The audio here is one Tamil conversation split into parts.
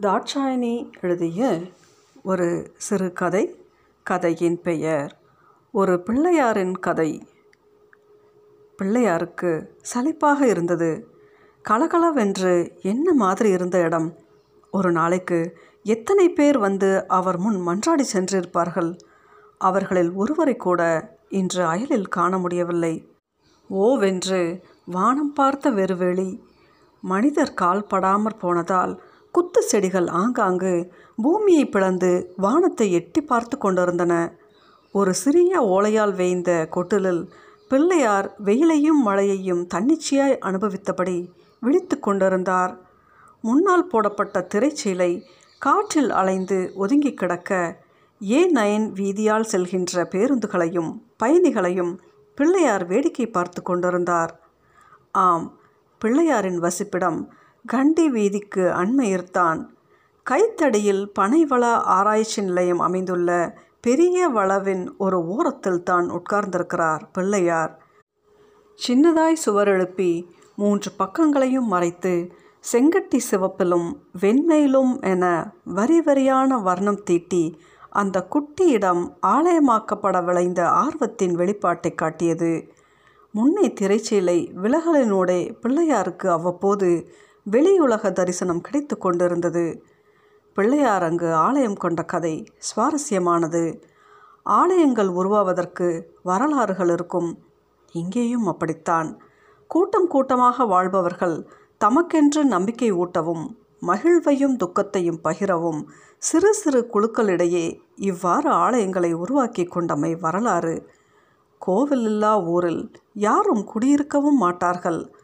தாட்சாயணி எழுதிய ஒரு சிறுகதை கதையின் பெயர் ஒரு பிள்ளையாரின் கதை. பிள்ளையாருக்கு சலிப்பாக இருந்தது. கலகலவென்று என்ன மாதிரி இருந்த இடம்? ஒரு நாளைக்கு எத்தனை பேர் வந்து அவர் முன் மன்றாடி சென்றிருப்பார்கள்? அவர்களில் ஒருவரை கூட இன்று அயலில் காண முடியவில்லை. ஓவென்று வானம் பார்த்த வெறுவெளி மனிதர் கால் படாமற் போனதால் குத்து செடிகள் ஆங்காங்கு பூமியை பிளந்து வானத்தை எட்டி பார்த்து கொண்டிருந்தன. ஒரு சிறிய ஓலையால் வேய்ந்த கொட்டிலில் பிள்ளையார் வெயிலையும் மழையையும் தன்னிச்சையாய் அனுபவித்தபடி விழித்து கொண்டிருந்தார். முன்னால் போடப்பட்ட திரைச்சீலை காற்றில் அலைந்து ஒதுங்கி கிடக்க ஏ நயன் வீதியால் செல்கின்ற பேருந்துகளையும் பயணிகளையும் பிள்ளையார் வேடிக்கை பார்த்து கொண்டிருந்தார். ஆம் பிள்ளையாரின் வசிப்பிடம் கண்டி வீதிக்கு அண்மையில்தான் கைத்தடியில் பனைவள ஆராய்ச்சி நிலையம் அமைந்துள்ள பெரிய வளவின் ஒரு ஓரத்தில் தான் உட்கார்ந்திருக்கிறார் பிள்ளையார். சின்னதாய் சுவர் எழுப்பி மூன்று பக்கங்களையும் மறைத்து செங்கட்டி சிவப்பிலும் வெண்மையிலும் என வரி வரியான வர்ணம் தீட்டி அந்த குட்டி இடம் ஆலயமாக்கப்பட விளைந்த ஆர்வத்தின் வெளிப்பாட்டை காட்டியது. முன்னே திரைச்சீலை விலகலினூடே பிள்ளையாருக்கு அவ்வப்போது வெளியுலக தரிசனம் கிடைத்து கொண்டிருந்தது. பிள்ளையார் அங்கு ஆலயம் கொண்ட கதை சுவாரஸ்யமானது. ஆலயங்கள் உருவாவதற்கு வரலாறுகள் இருக்கும். இங்கேயும் அப்படித்தான். கூட்டம் கூட்டமாக வாழ்பவர்கள் தமக்கென்று நம்பிக்கை ஊட்டவும் மகிழ்வையும் துக்கத்தையும் பகிரவும் சிறு சிறு குழுக்களிடையே இவ்வாறு ஆலயங்களை உருவாக்கி கொண்டமை வரலாறு. கோவில் இல்லா ஊரில் யாரும் குடியிருக்கவும் மாட்டார்கள்.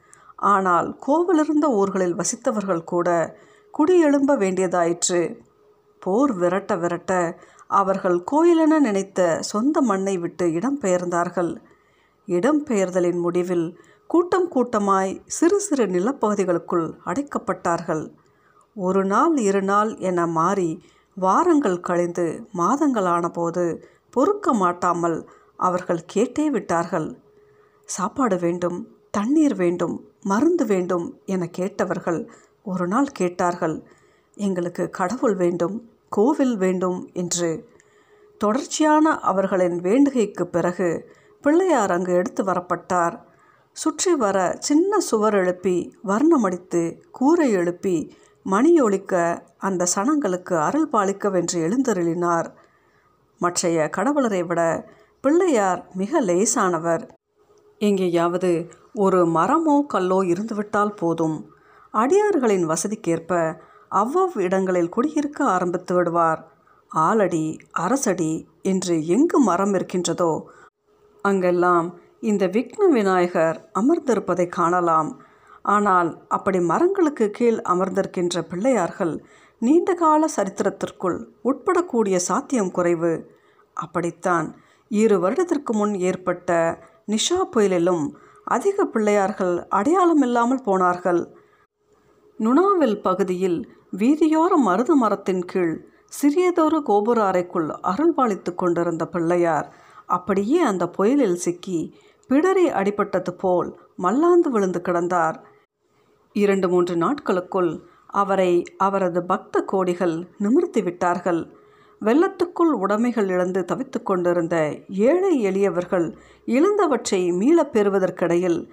ஆனால் கோவலிருந்த ஊர்களில் வசித்தவர்கள் கூட குடியெழும்ப வேண்டியதாயிற்று. போர் விரட்ட விரட்ட அவர்கள் கோயிலென நினைத்த சொந்த மண்ணை விட்டு இடம்பெயர்ந்தார்கள் இடம்பெயர்தலின் முடிவில் கூட்டம் கூட்டமாய் சிறு சிறு நிலப்பகுதிகளுக்குள் அடைக்கப்பட்டார்கள். ஒரு நாள் இரு நாள் என மாறி வாரங்கள் கழிந்து மாதங்களான போது பொறுக்க மாட்டாமல் அவர்கள் கேட்டே விட்டார்கள். சாப்பாடு வேண்டும் தண்ணீர் வேண்டும் மருந்து வேண்டும் என கேட்டவர்கள் ஒரு நாள் கேட்டார்கள் எங்களுக்கு கடவுள் வேண்டும் கோவில் வேண்டும் என்று. தொடர்ச்சியான அவர்களின் வேண்டுகைக்கு பிறகு பிள்ளையார் அங்கு எடுத்து வரப்பட்டார். சுற்றி வர சின்ன சுவர் எழுப்பி வர்ணமடித்து கூரை எழுப்பி மணியொழிக்க அந்த சனங்களுக்கு அருள் பாலிக்கவென்று எழுந்தருளினார். மற்றைய கடவுளரை விட பிள்ளையார் மிக லேசானவர். எங்கேயாவது ஒரு மரமோ கல்லோ இருந்துவிட்டால் போதும். அடியார்களின் வசதிக்கேற்ப அவ்வவ் இடங்களில் குடியிருக்க ஆரம்பித்து விடுவார். ஆலடி அரசடி என்று எங்கு மரம் இருக்கின்றதோ அங்கெல்லாம் இந்த விக்ன விநாயகர் அமர்ந்திருப்பதை காணலாம். ஆனால் அப்படி மரங்களுக்கு கீழ் அமர்ந்திருக்கின்ற பிள்ளையார்கள் நீண்டகால சரித்திரத்திற்குள் உட்படக்கூடிய சாத்தியம் குறைவு. அப்படித்தான் இரு வருடத்திற்கு முன் ஏற்பட்ட நிஷா புயலிலும் அதிக பிள்ளையார்கள் அடையாளமில்லாமல் போனார்கள். நுணாவில் பகுதியில் வீதியோர மருது மரத்தின் கீழ் சிறியதொரு கோபுர அறைக்குள் அருள்பாலித்து கொண்டிருந்த பிள்ளையார் அப்படியே அந்த புயலில் சிக்கி பிடரி அடிபட்டது போல் மல்லாந்து விழுந்து கிடந்தார். இரண்டு மூன்று நாட்களுக்குள் அவரை அவரது பக்த கோடிகள் நிமிர்த்தி விட்டார்கள். வெள்ளத்துக்குள் உடைமைகள் இழந்து தவித்து கொண்டிருந்த ஏழை எளியவர்கள் இழந்தவற்றை மீளப் பெறுவதற்கிடையில்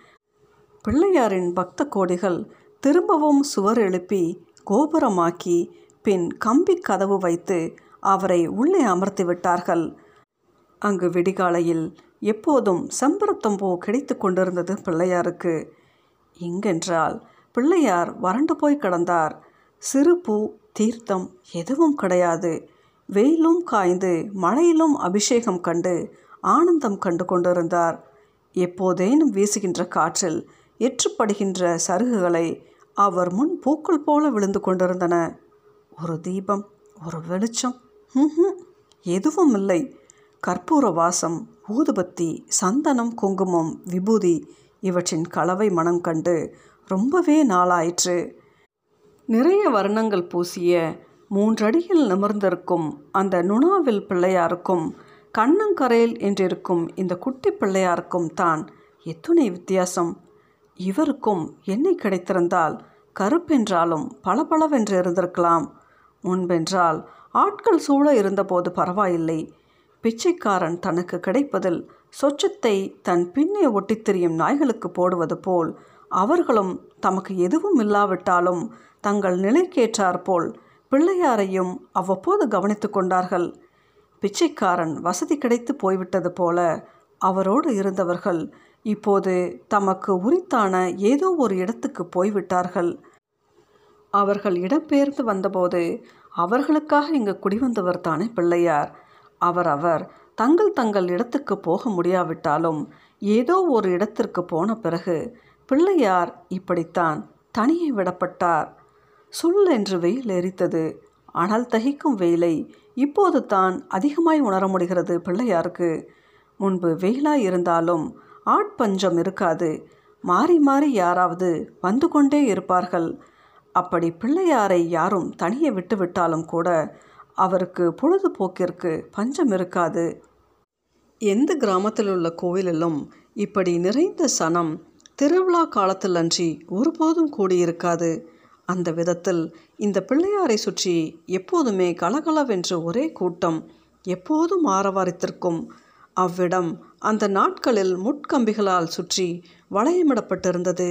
பிள்ளையாரின் பக்த கோடிகள் திரும்பவும் சுவர் எழுப்பி கோபுரமாக்கி பின் கம்பி கதவு வைத்து அவரை உள்ளே அமர்த்தி விட்டார்கள். அங்கு விடிகாலையில் எப்போதும் செம்பருத்தம்பூ கிடைத்து கொண்டிருந்தது பிள்ளையாருக்கு. இங்கென்றால் பிள்ளையார் வறண்டு போய் கிடந்தார். சிறு பூ தீர்த்தம் எதுவும் கிடையாது. வெயிலும் காய்ந்து மழையிலும் அபிஷேகம் கண்டு ஆனந்தம் கண்டு கொண்டிருந்தார். எப்போதேனும் வீசுகின்ற காற்றில் எற்றுப்படுகின்ற சருகுகளை அவர் முன் பூக்கள் போல விழுந்து கொண்டிருந்தன. ஒரு தீபம் ஒரு வெளிச்சம் எதுவும் இல்லை. கற்பூர வாசம் ஊதுபத்தி சந்தனம் குங்குமம் விபூதி இவற்றின் கலவை மனம் கண்டு ரொம்பவே நாளாயிற்று. நிறைய வர்ணங்கள் பூசிய மூன்றடியில் நிமிர்ந்திருக்கும் அந்த நுணாவில் பிள்ளையாருக்கும் கண்ணங்கரையில் என்றிருக்கும் இந்த குட்டி பிள்ளையாருக்கும் தான் எத்துணை வித்தியாசம். இவருக்கும் எண்ணெய் கிடைத்திருந்தால் கருப்பென்றாலும் பளபளவென்று இருந்திருக்கலாம். முன்பென்றால் ஆட்கள் சூழ இருந்தபோது பரவாயில்லை. பிச்சைக்காரன் தனக்கு கிடைப்பதில் சொச்சத்தை தன் பின்னே ஒட்டித் திரியும் நாய்களுக்கு போடுவது போல் அவர்களும் தமக்கு எதுவும் இல்லாவிட்டாலும் தங்கள் நிலைக்கேற்றாற்போல் பிள்ளையாரையும் அவ்வப்போது கவனித்து கொண்டார்கள். பிச்சைக்காரன் வசதி கிடைத்து போய்விட்டது போல அவரோடு இருந்தவர்கள் இப்போது தமக்கு உரித்தான ஏதோ ஒரு இடத்துக்கு போய்விட்டார்கள். அவர்கள் இடம்பெயர்ந்து வந்தபோது அவர்களுக்காக இங்கு குடிவந்தவர் தானே பிள்ளையார். அவர் அவர் தங்கள் தங்கள் இடத்துக்கு போக முடியாவிட்டாலும் ஏதோ ஒரு இடத்திற்கு போன பிறகு பிள்ளையார் இப்படித்தான் தனியே விடப்பட்டார். சுல் என்று வெயில் எரித்தது ஆனால் தகிக்கும் வெயிலை இப்போது தான் அதிகமாய் உணர முடிகிறது பிள்ளையாருக்கு. முன்பு வெயிலாய் இருந்தாலும் ஆட்பஞ்சம் இருக்காது. மாறி மாறி யாராவது வந்து கொண்டே இருப்பார்கள். அப்படி பிள்ளையாரை யாரும் தனியே விட்டு விட்டாலும் கூட அவருக்கு பொழுதுபோக்கிற்கு பஞ்சம் இருக்காது. எந்த கிராமத்தில் உள்ள கோவிலிலும் இப்படி நிறைந்த சனம் திருவிழா காலத்தில் அன்றி ஒருபோதும் கூடியிருக்காது. அந்த விதத்தில் இந்த பிள்ளையாரை சுற்றி எப்போதுமே கலகலவென்று ஒரே கூட்டம் எப்போதும் ஆரவாரித்திருக்கும் அவ்விடம் அந்த நாட்களில் முட்கம்பிகளால் சுற்றி வளையமிடப்பட்டிருந்தது.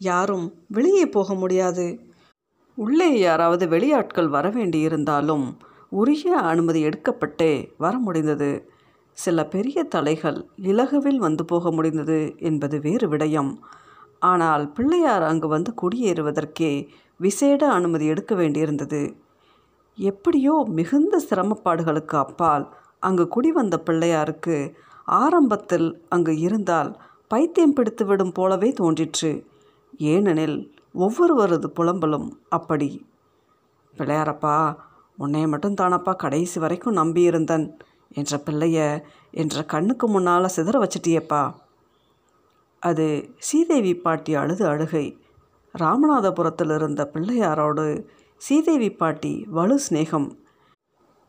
யாரும் வெளியே போக முடியாது. உள்ளே யாராவது வெளியாட்கள் வர வேண்டியிருந்தாலும் உரிய அனுமதி எடுக்கப்பட்டே வர முடிந்தது. சில பெரிய தலைகள் இலகுவில் வந்து போக முடிந்தது என்பது வேறு விடயம். ஆனால் பிள்ளையார் அங்கு வந்து குடியேறுவதற்கே விசேட அனுமதி எடுக்க வேண்டியிருந்தது. எப்படியோ மிகுந்த சிரமப்பாடுகளுக்கு அப்பால் அங்கு குடிவந்த பிள்ளையாருக்கு ஆரம்பத்தில் அங்கு இருந்தால் பைத்தியம் பிடித்துவிடும் போலவே தோன்றிற்று. ஏனெனில் ஒவ்வொருவரது புலம்பலும் அப்படி. பிள்ளையாரப்பா உன்னைய மட்டும் தானப்பா கடைசி வரைக்கும் நம்பியிருந்தன். என்ற பிள்ளைய என்ற கண்ணுக்கு முன்னால் சிதற வச்சிட்டியப்பா. அது சீதேவி பாட்டி அழுது அழுகை ராமநாதபுரத்தில் இருந்த பிள்ளையாரோடு சீதேவி பாட்டி வலு சிநேகம்.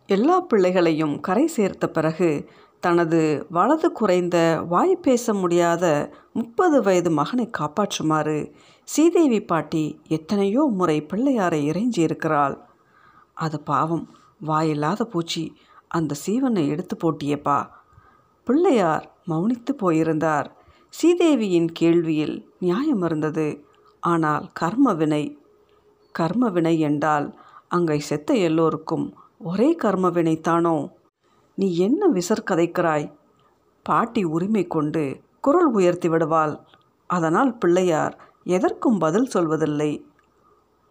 எல்லா பிள்ளைகளையும் கரை சேர்த்த பிறகு தனது வலது குறைந்த வாய் பேச முடியாத முப்பது வயது மகனை காப்பாற்றுமாறு சீதேவி பாட்டி எத்தனையோ முறை பிள்ளையாரை இறைஞ்சியிருக்கிறாள். அது பாவம். வாயில்லாத பூச்சி. அந்த சீவனை எடுத்து போட்டியப்பா. பிள்ளையார் மௌனித்து போயிருந்தார். சீதேவியின் கேள்வியில் நியாயம் இருந்தது. ஆனால் கர்ம வினை கர்ம வினை என்றால் அங்கே செத்த எல்லோருக்கும் ஒரே கர்மவினைத்தானோ நீ என்ன விசர் கதைக்கிறாய்? பாட்டி உரிமை கொண்டு குரல் உயர்த்தி விடுவாள். அதனால் பிள்ளையார் எதற்கும் பதில் சொல்வதில்லை.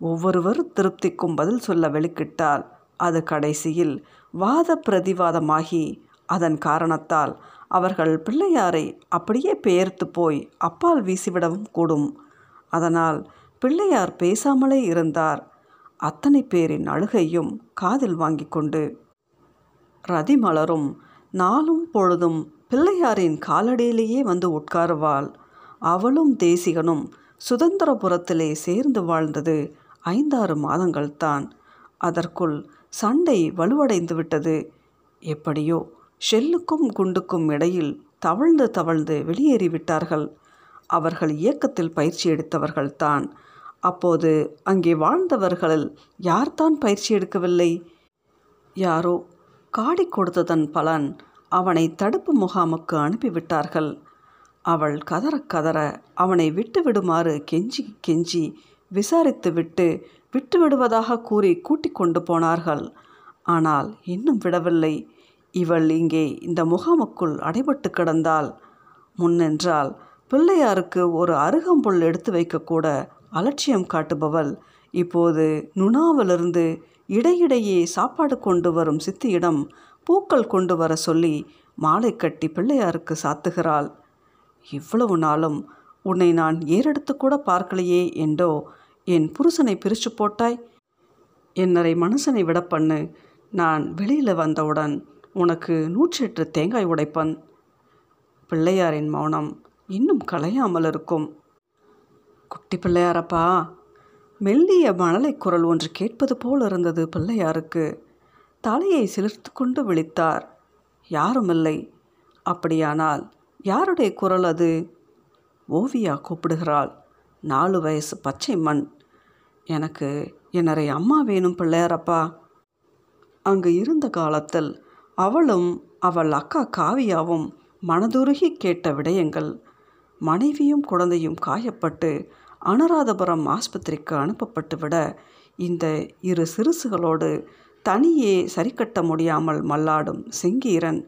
ஒவ்வொருவர் திருப்திக்கும் பதில் சொல்ல வெளிக்கிட்டால் அது கடைசியில் வாத பிரதிவாதமாகி அதன் காரணத்தால் அவர்கள் பிள்ளையாரை அப்படியே பெயர்த்து போய் அப்பால் வீசிவிடவும் கூடும். அதனால் பிள்ளையார் பேசாமலே இருந்தார். அத்தனை பேரின் அழுகையும் காதில் வாங்கி கொண்டு ரதிமலரும் நாளும் பொழுதும் பிள்ளையாரின் காலடியிலேயே வந்து உட்காருவாள். அவளும் தேசிகனும் சுதந்திரபுரத்திலே சேர்ந்து வாழ்ந்தது ஐந்தாறு மாதங்கள்தான். அதற்குள் சண்டை வலுவடைந்து விட்டது. எப்படியோ ஷெல்லுக்கும் குண்டுக்கும் இடையில் தவழ்ந்து தவழ்ந்து வெளியேறிவிட்டார்கள். அவர்கள் இயக்கத்தில் பயிற்சி எடுத்தவர்கள்தான். அப்போது அங்கே வாழ்ந்தவர்களில் யார்தான் பயிற்சி எடுக்கவில்லை? யாரோ காடி கொடுத்ததன் பலன் அவனை தடுப்பு முகாமுக்கு அனுப்பிவிட்டார்கள். அவள் கதற கதற அவனை விட்டுவிடுமாறு கெஞ்சி கெஞ்சி விசாரித்து விட்டு விட்டு விடுவதாக கூறி கூட்டிக் கொண்டு போனார்கள். ஆனால் இன்னும் விடவில்லை. இவள் இங்கே இந்த முகாமுக்குள் அடைபட்டு கிடந்தால் முன்னென்றால் பிள்ளையாருக்கு ஒரு அருகம்புல் எடுத்து வைக்கக்கூட அலட்சியம் காட்டுபவள். இப்போது நுணாவிலிருந்து இடையிடையே சாப்பாடு கொண்டு வரும் சித்தியிடம் பூக்கள் கொண்டு வர சொல்லி மாலை கட்டி பிள்ளையாருக்கு சாத்துகிறாள். இவ்வளவு நாளும் உன்னை நான் ஏறெடுத்து கூட பார்க்கலையே என்றோ என் புருஷனை பிரித்து போட்டாய்? என்னரை மனுஷனை விட பண்ணு. நான் வெளியில் வந்தவுடன் உனக்கு நூற்றெட்டு தேங்காய் உடைப்பன். பிள்ளையாரின் மௌனம். இன்னும் கலையாமல் இருக்கும். குட்டி பிள்ளையாரப்பா மெல்லிய மணலை குரல் ஒன்று கேட்பது போல் இருந்தது பிள்ளையாருக்கு. தலையை சிலிர்த்து கொண்டு விழித்தார். யாருமில்லை. அப்படியானால் யாருடைய குரல் அது? ஓவியா கூப்பிடுகிறாள். நாலு வயசு பச்சை மண். எனக்கு என்னரை அம்மா வேணும் பிள்ளையாரப்பா. அங்கு இருந்த காலத்தில் அவளும் அவள் அக்கா காவியாவும் மனதுருகி கேட்ட விடயங்கள் மனைவியும் குழந்தையும் காயப்பட்டு அனுராதபுரம் ஆஸ்பத்திரிக்கு அனுப்பப்பட்டுவிட இந்த இரு சிறுசுகளோடு தனியே சரிக்கட்ட முடியாமல் மல்லாடும் செங்கீரன்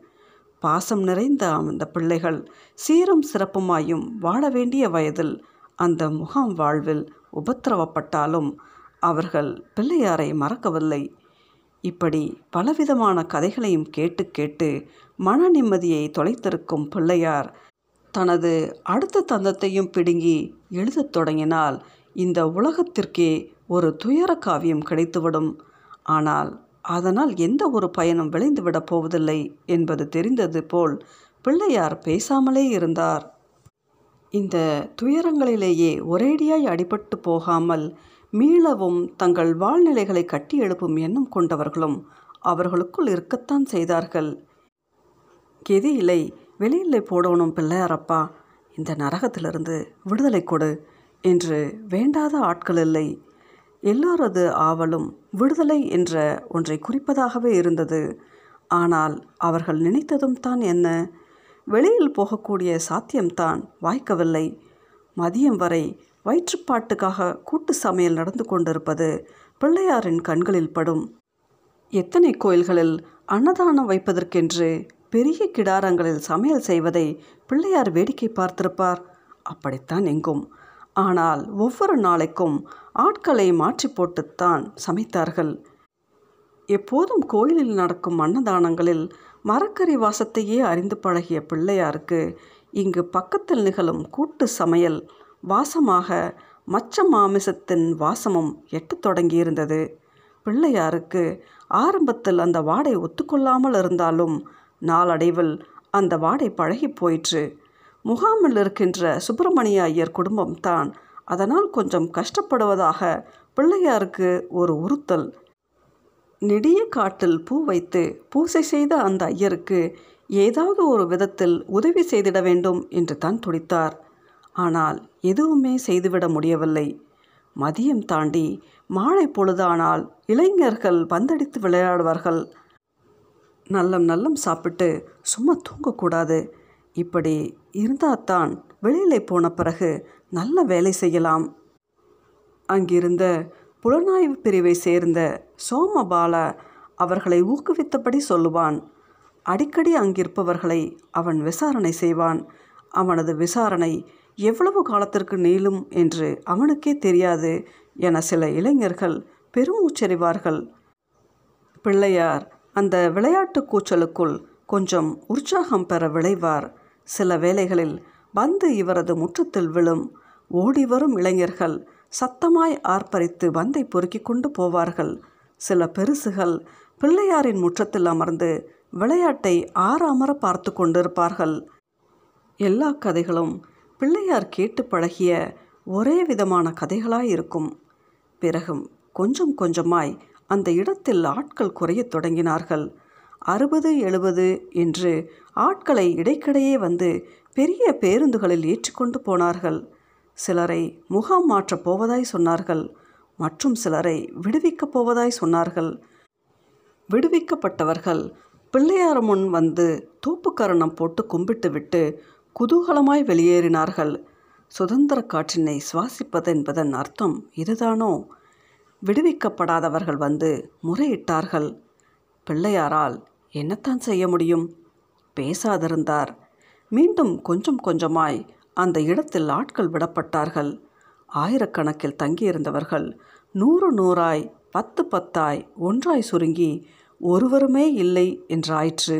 பாசம் நிறைந்த அந்த பிள்ளைகள் சீரும் சிறப்புமாயும் வாழ வேண்டிய வயதில் அந்த முகாம் வாழ்வில் உபத்திரவப்பட்டாலும் அவர்கள் பிள்ளையாரை மறக்கவில்லை. இப்படி பலவிதமான கதைகளையும் கேட்டு கேட்டு மன நிம்மதியை தொலைத்திருக்கும் பிள்ளையார் தனது அடுத்த தந்தத்தையும் பிடுங்கி எழுதத் தொடங்கினால் இந்த உலகத்திற்கே ஒரு துயர காவியம் கிடைத்துவிடும். ஆனால் அதனால் எந்த ஒரு பயனும் விளைந்துவிடப் போவதில்லை என்பது தெரிந்தது போல் பிள்ளையார் பேசாமலே இருந்தார். இந்த துயரங்களிலேயே ஒரேடியாய் அடிபட்டு போகாமல் மீளவும் தங்கள் வாழ்நிலைகளை கட்டி எழுப்பும் எண்ணம் கொண்டவர்களும் அவர்களுக்குள் இருக்கத்தான் செய்தார்கள். கெதி இல்லை. வெளியில் போடணும் பிள்ளையாரப்பா இந்த நரகத்திலிருந்து விடுதலை கொடு என்று வேண்டாத ஆட்கள் இல்லை. எல்லோரது ஆவலும் விடுதலை என்ற ஒன்றை குறிப்பதாகவே இருந்தது. ஆனால் அவர்கள் நினைத்ததும் தான் என்ன? வெளியில் போகக்கூடிய சாத்தியம்தான் வாய்க்கவில்லை. மதியம் வரை வயிற்றுப்பாட்டுக்காக கூட்டு சமையல் நடந்து கொண்டிருப்பது பிள்ளையாரின் கண்களில் படும். எத்தனை கோயில்களில் அன்னதானம் வைப்பதற்கென்று பெரிய கிடாரங்களில் சமையல் செய்வதை பிள்ளையார் வேடிக்கை பார்த்திருப்பார். அப்படித்தான் எங்கும். ஆனால் ஒவ்வொரு நாளைக்கும் ஆட்களை மாற்றி போட்டுத்தான் சமைத்தார்கள். எப்போதும் கோயிலில் நடக்கும் அன்னதானங்களில் மரக்கறி வாசத்தையே அறிந்து பழகிய பிள்ளையாருக்கு இங்கு பக்கத்தில் நிகழும் கூட்டு சமையல் வாசமாக மச்ச மாமிசத்தின் வாசமும் எட்டத் தொடங்கியிருந்தது. பிள்ளையாருக்கு ஆரம்பத்தில் அந்த வாடை ஒத்துக்கொள்ளாமல் இருந்தாலும் நாளடைவில் அந்த வாடை பழகி போயிற்று. முகாமில் இருக்கின்ற சுப்பிரமணிய ஐயர் குடும்பம்தான் அதனால் கொஞ்சம் கஷ்டப்படுவதாக பிள்ளையாருக்கு ஒரு உறுத்தல். நெடிய காட்டில் பூ வைத்து பூசை செய்த அந்த ஐயருக்கு ஏதாவது ஒரு விதத்தில் உதவி செய்திட வேண்டும் என்று தான் துடித்தார். ஆனால் எதுவுமே செய்துவிட முடியவில்லை. மதியம் தாண்டி மாலை பொழுதானால் இளைஞர்கள் பந்தடித்து விளையாடுவார்கள். நல்லம் நல்லம் சாப்பிட்டு சும்மா தூங்கக்கூடாது. இப்படி இருந்தால் தான் வெளியில் போன பிறகு நல்ல வேலை செய்யலாம். அங்கிருந்த புலனாய்வு பிரிவை சேர்ந்த சோமபால அவர்களை ஊக்குவித்தபடி சொல்லுவான். அடிக்கடி அங்கிருப்பவர்களை அவன் விசாரணை செய்வான். அவனது விசாரணை எவ்வளவு காலத்திற்கு நீளும் என்று அவனுக்கே தெரியாது என சில இளைஞர்கள் பெருமூச்சறிவார்கள் பிள்ளையார் அந்த விளையாட்டு கூச்சலுக்குள் கொஞ்சம் உற்சாகம் பெற விளைவார் சில வேளைகளில் வந்து இவரது முற்றத்தில் விழும் ஓடி வரும் இளைஞர்கள் சத்தமாய் ஆர்ப்பரித்து பந்தை பொறுக்கி கொண்டு போவார்கள். சில பெருசுகள் பிள்ளையாரின் முற்றத்தில் அமர்ந்து விளையாட்டை ஆறாமற பார்த்து கொண்டிருப்பார்கள். எல்லா கதைகளும் பிள்ளையார் கேட்டு பழகிய ஒரே விதமான கதைகளாய் இருக்கும் பிறகும் கொஞ்சம் கொஞ்சமாய் அந்த இடத்தில் ஆட்கள் குறையத் தொடங்கினார்கள். அறுபது எழுபது என்று ஆட்களை இடைக்கிடையே வந்து பெரிய பேருந்துகளில் ஏற்றிக்கொண்டு போனார்கள். சிலரை முகாம் மாற்றப் போவதாய் சொன்னார்கள். மற்றும் சிலரை விடுவிக்கப் போவதாய் சொன்னார்கள். விடுவிக்கப்பட்டவர்கள் பிள்ளையார் முன் வந்து தூப்புக்கரணம் போட்டு கும்பிட்டு விட்டு குதூகலமாய் வெளியேறினார்கள். சுதந்திர காற்றினை சுவாசிப்பது என்பதன் அர்த்தம் இதுதானோ? விடுவிக்கப்படாதவர்கள் வந்து முறையிட்டார்கள். பிள்ளையாரால் என்னத்தான் செய்ய முடியும்? பேசாதிருந்தார். மீண்டும் கொஞ்சம் கொஞ்சமாய் அந்த இடத்தில் ஆட்கள் விடப்பட்டார்கள். ஆயிரக்கணக்கில் தங்கியிருந்தவர்கள் நூறு நூறாய் பத்து பத்தாய் ஒன்றாய் சுருங்கி ஒருவருமே இல்லை என்றாயிற்று.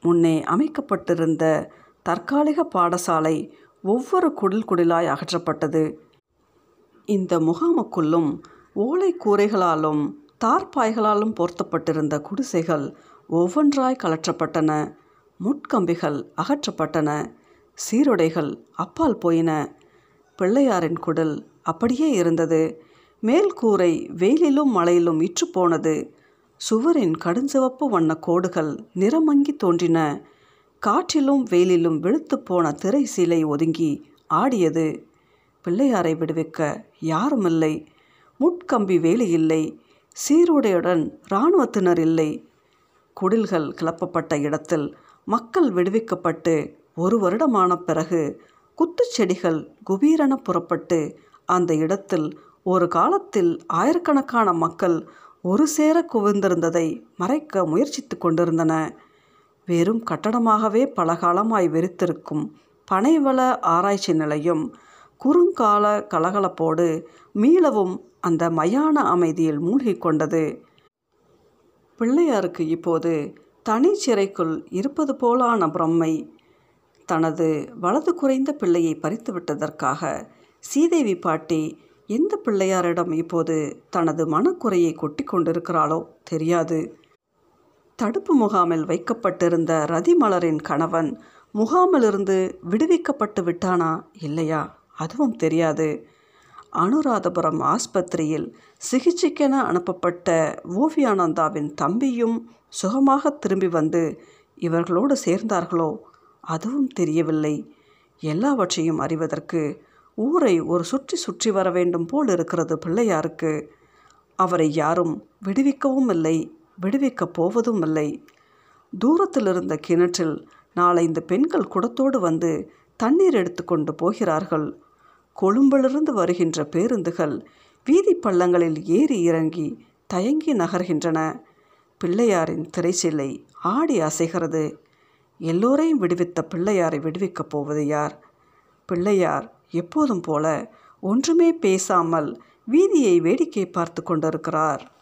முன்னே அமைக்கப்பட்டிருந்த தற்காலிக பாடசாலை ஒவ்வொரு குடில் குடிலாய் அகற்றப்பட்டது. இந்த முகாமுக்குள்ளும் ஓலை கூரைகளாலும் தார்பாய்களாலும் போர்த்தப்பட்டிருந்த குடிசைகள் ஒவ்வொன்றாய் கலற்றப்பட்டன. முட்கம்பிகள் அகற்றப்பட்டன. சீருடைகள் அப்பால் போயின. பிள்ளையாரின் குடல் அப்படியே இருந்தது. மேல் கூரை வெயிலிலும் மழையிலும் இற்று போனது. சுவரின் கடுஞ்சிவப்பு வண்ண கோடுகள் நிறமங்கி தோன்றின. காற்றிலும் வெயிலிலும் வெளுத்து போன திரை சீலை ஒதுங்கி ஆடியது. பிள்ளையாரை விடுவிக்க யாருமில்லை. முட்கம்பி வேலி இல்லை சீருடையுடன் இராணுவத்தினர் இல்லை. குடில்கள் கிளப்பப்பட்ட இடத்தில் மக்கள் விடுவிக்கப்பட்டு ஒரு வருடமான பிறகு குத்துச்செடிகள் குபீரென புறப்பட்டு அந்த இடத்தில் ஒரு காலத்தில் ஆயிரக்கணக்கான மக்கள் ஒரு சேர குவிந்திருந்ததை மறைக்க முயற்சித்து கொண்டிருந்தன. வெறும் கட்டடமாகவே பல காலமாய் வெறித்திருக்கும் பனைவள ஆராய்ச்சி நிலையம் குறுங்கால கலகலப்போடு மீளவும் அந்த மயான அமைதியில் மூழ்கி கொண்டது. பிள்ளையாருக்கு இப்போது தனி சிறைக்குள் இருப்பது போலான பிரம்மை. தனது வலது குறைந்த பிள்ளையை பறித்து விட்டதற்காக சீதேவி பாட்டி எந்த பிள்ளையாரிடம் இப்போது தனது மனக்குறையை கொட்டி கொண்டிருக்கிறாளோ தெரியாது. தடுப்பு முகாமில் வைக்கப்பட்டிருந்த ரதிமலரின் கணவன் முகாமிலிருந்து விடுவிக்கப்பட்டு விட்டானா இல்லையா? அதுவும் தெரியாது. அனுராதபுரம் ஆஸ்பத்திரியில் சிகிச்சைக்கென அனுப்பப்பட்ட ஓவியானந்தாவின் தம்பியும் சுகமாக திரும்பி வந்து இவர்களோடு சேர்ந்தார்களோ அதுவும் தெரியவில்லை. எல்லாவற்றையும் அறிவதற்கு ஊரை ஒரு சுற்றி சுற்றி வர வேண்டும் போல் இருக்கிறது பிள்ளையாருக்கு. அவரை யாரும் விடுவிக்கவும் இல்லை விடுவிக்கப் போவதும் இல்லை. தூரத்தில் இருந்த கிணற்றில் நாலைந்து பெண்கள் குடத்தோடு வந்து தண்ணீர் எடுத்துக்கொண்டு போகிறார்கள். கொழும்பிலிருந்து வருகின்ற பேருந்துகள் வீதி பள்ளங்களில் ஏறி இறங்கி தயங்கி நகர்கின்றன. பிள்ளையாரின் திரைச்சிலை ஆடி அசைகிறது. எல்லோரையும் விடுவித்த பிள்ளையாரை விடுவிக்கப் போவது யார்? பிள்ளையார் எப்போதும் போல ஒன்றுமே பேசாமல் வீதியை வேடிக்கை பார்த்து கொண்டிருக்கிறார்.